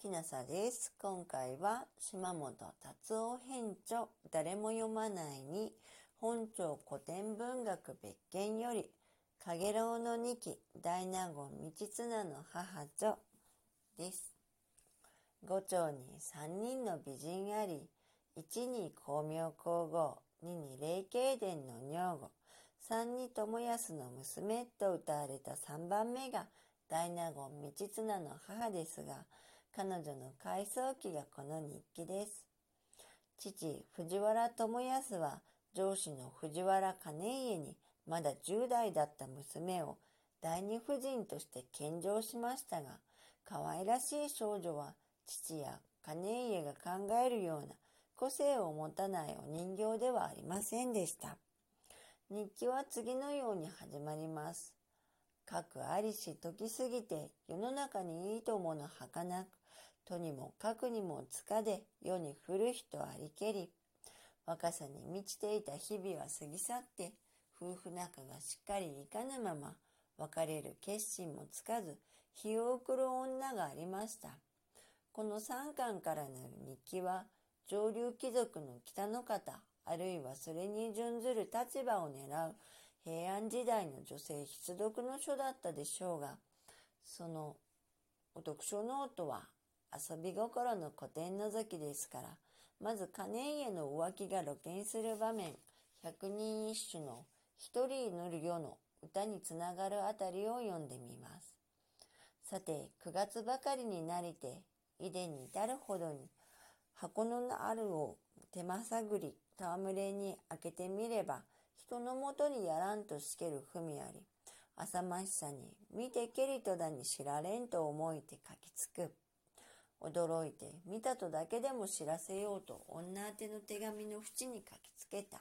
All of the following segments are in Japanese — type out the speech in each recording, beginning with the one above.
きなさです。今回は島本達夫編著誰も読まないに本庁古典文学別件よりかげろうの二期大納言道綱の母女です。五丁に三人の美人あり、一に光明皇后、二に霊慶殿の女御、三に友康の娘と歌われた三番目が大納言道綱の母ですが、彼女の回想記がこの日記です。父、藤原友康は上司の藤原金家にまだ10代だった娘を第二夫人として献上しましたが、可愛らしい少女は父や金家が考えるような個性を持たないお人形ではありませんでした。日記は次のように始まります。かくありし時すぎて世の中にいいともの儚く、とにもかくにもつかで世に降る人ありけり。若さに満ちていた日々は過ぎ去って、夫婦仲がしっかりいかぬまま、別れる決心もつかず、日を送る女がありました。この三巻からなる日記は、上流貴族の北の方、あるいはそれに準ずる立場を狙う平安時代の女性必読の書だったでしょうが、そのお読書ノートは遊び心の古典覗きですから、まず金家の浮気が露見する場面、百人一首の一人祈る世の歌につながるあたりを読んでみます。さて、9月ばかりになりて、井出に至るほどに、箱のあるを手間探り、戯れに開けてみれば、人のもとにやらんとしける文あり、浅ましさに、見てけりとだに知られんと思いて書きつく。驚いて見たとだけでも知らせようと女宛ての手紙の縁に書きつけた。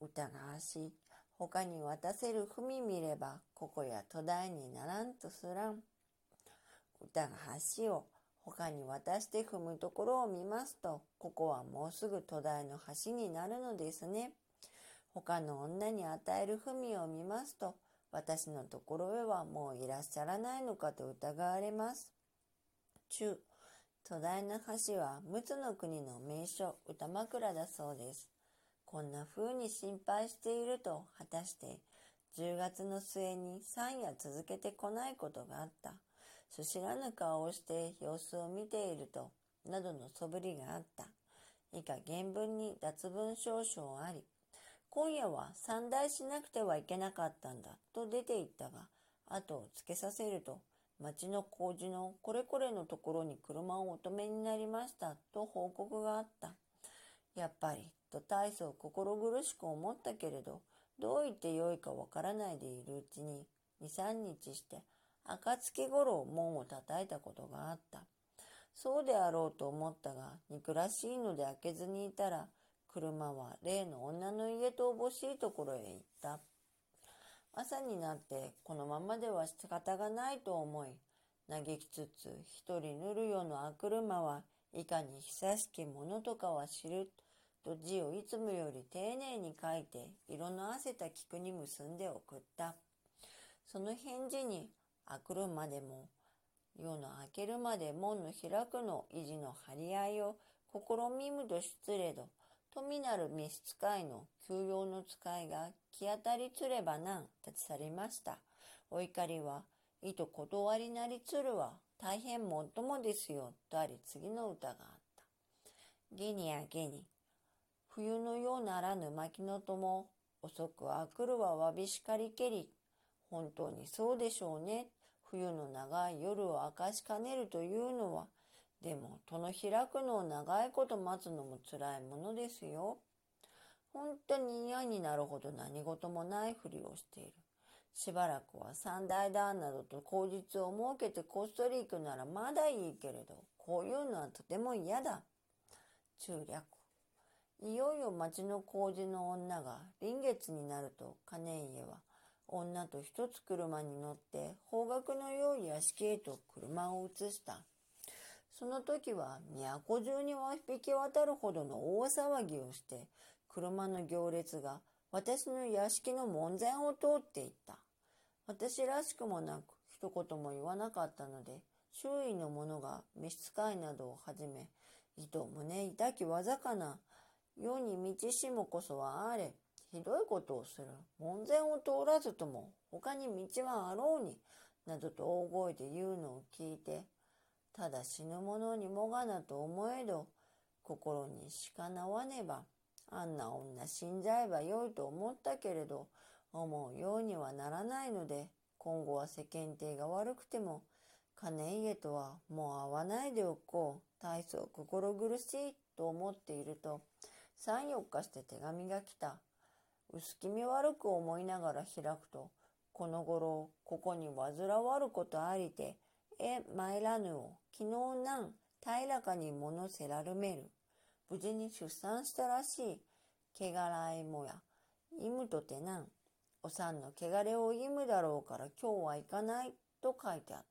疑わしい。他に渡せる文見れば、ここや途大にならんとすらん。疑わしを他に渡して踏むところを見ますと、ここはもうすぐ途大の橋になるのですね。他の女に与える文を見ますと、私のところへはもういらっしゃらないのかと疑われます。中、巨大な橋は陸奥の国の名所、歌枕だそうです。こんな風に心配していると、果たして10月の末に3夜続けてこないことがあった。すしらぬ顔をして様子を見ていると、などの素振りがあった。以下原文に脱文少々あり、今夜は三代しなくてはいけなかったんだと出て行ったが、後をつけさせると、町の工事のこれこれのところに車をお止めになりましたと報告があった。やっぱり、と大層心苦しく思ったけれど、どう言ってよいかわからないでいるうちに、二三日して、暁ごろ門を叩いたことがあった。そうであろうと思ったが、憎らしいので開けずにいたら、車は例の女の家とおぼしいところへ行った。朝になってこのままでは仕方がないと思い、嘆きつつ一人塗るようなあ車はいかに久しきものとかは知ると字をいつもより丁寧に書いて色のあせた菊に結んで送った。その返事に、あくるまでも、夜の明けるまで門の開くの維持の張り合いを試みむと失礼ど、富なる召使いの休養の使いが気当たりつればなん立ち去りました。お怒りは、いと断りなりつるは大変もっともですよ、とあり次の歌があった。ゲニやゲニ、冬のようならぬ巻の友、遅くは来るはわびしかりけり。本当にそうでしょうね。冬の長い夜を明かしかねるというのは、でも、戸の開くのを長いこと待つのも辛いものですよ。本当に嫌になるほど何事もないふりをしている。しばらくは三代だなどと口実を設けてこっそり行くならまだいいけれど、こういうのはとても嫌だ。中略。いよいよ町の工事の女が臨月になると金家は女と一つ車に乗って方角の良い屋敷へと車を移した。その時は都中には引き渡るほどの大騒ぎをして、車の行列が私の屋敷の門前を通っていった。私らしくもなく一言も言わなかったので、周囲の者が召使いなどをはじめ、糸胸痛きわざかな、世に道しもこそはあれ、ひどいことをする。門前を通らずとも、他に道はあろうに、などと大声で言うのを聞いて、ただ死ぬ者にもがなと思えど、心にしかなわねば、あんな女死んじゃえばよいと思ったけれど、思うようにはならないので、今後は世間体が悪くても、金家とはもう会わないでおこう。大層心苦しいと思っていると、三四日して手紙が来た。薄気味悪く思いながら開くと、この頃、ここに煩わることありて、え、参らぬを、昨日なん平らかに物せらるめる。無事に出産したらしい。けがらえもや、いむとてなん。お産の汚れをいむだろうから今日は行かないと書いてあっ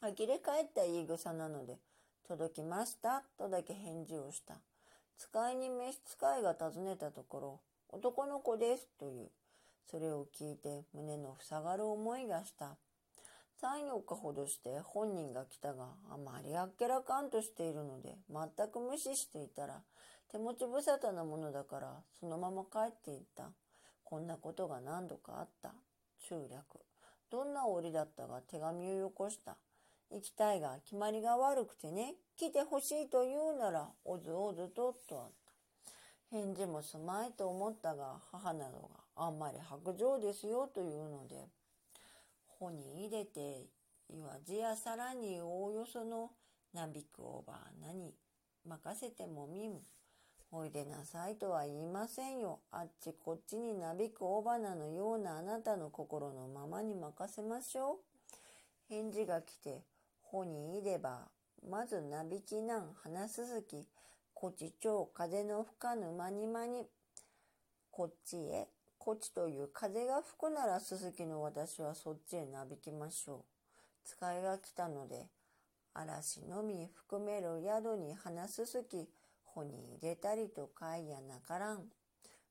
た。呆れ返った言い草なので、届きましたとだけ返事をした。使いに召使いが尋ねたところ、男の子ですという。それを聞いて胸の塞がる思いがした。三四日ほどして本人が来たがあまりあっけらかんとしているので全く無視していたら手持ち無沙汰なものだからそのまま帰っていった。こんなことが何度かあった。中略。どんな折だったが手紙をよこした。行きたいが決まりが悪くてね、来てほしいと言うなら、おずおずと、とあった。返事もすまいと思ったが、母などがあんまり白状ですよというので、穂に入れて、言わずやさらにおおよそのなびくおばあなに任せてもみむ。おいでなさいとは言いませんよ。あっちこっちになびくおばなのようなあなたの心のままに任せましょう。返事が来て、ほにいれば、まずなびきなん花すすき、こちちょう風の吹かぬまにまに、こっちへ、こっちという風が吹くならすすきの私はそっちへなびきましょう。使いが来たので、嵐のみ含める宿に花すすき、穂に入れたりとかいやなからん。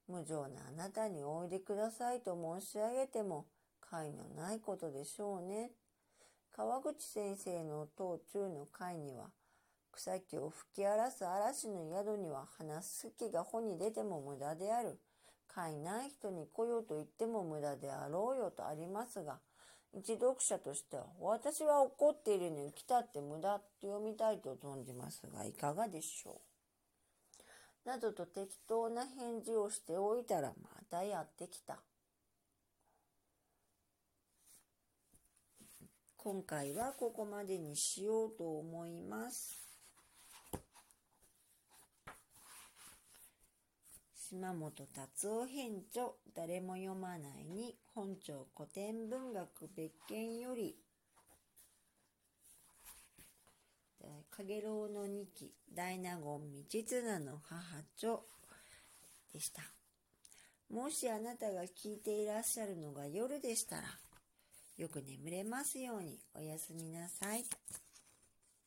無情なあなたにおいでくださいと申し上げても、会のないことでしょうね。川口先生の当中の会には、草木を吹き荒らす嵐の宿には話す気が穂に出ても無駄である。会ない人に来ようと言っても無駄であろうよとありますが、一読者としては、私は怒っているのに来たって無駄って読みたいと存じますが、いかがでしょう？などと適当な返事をしておいたらまたやってきた。今回はここまでにしようと思います。島本達夫編著誰も読まないに本庁古典文学別件よりかげろうの二期大納言道綱の母著でした。もしあなたが聞いていらっしゃるのが夜でしたらよく眠れますようにおやすみなさい。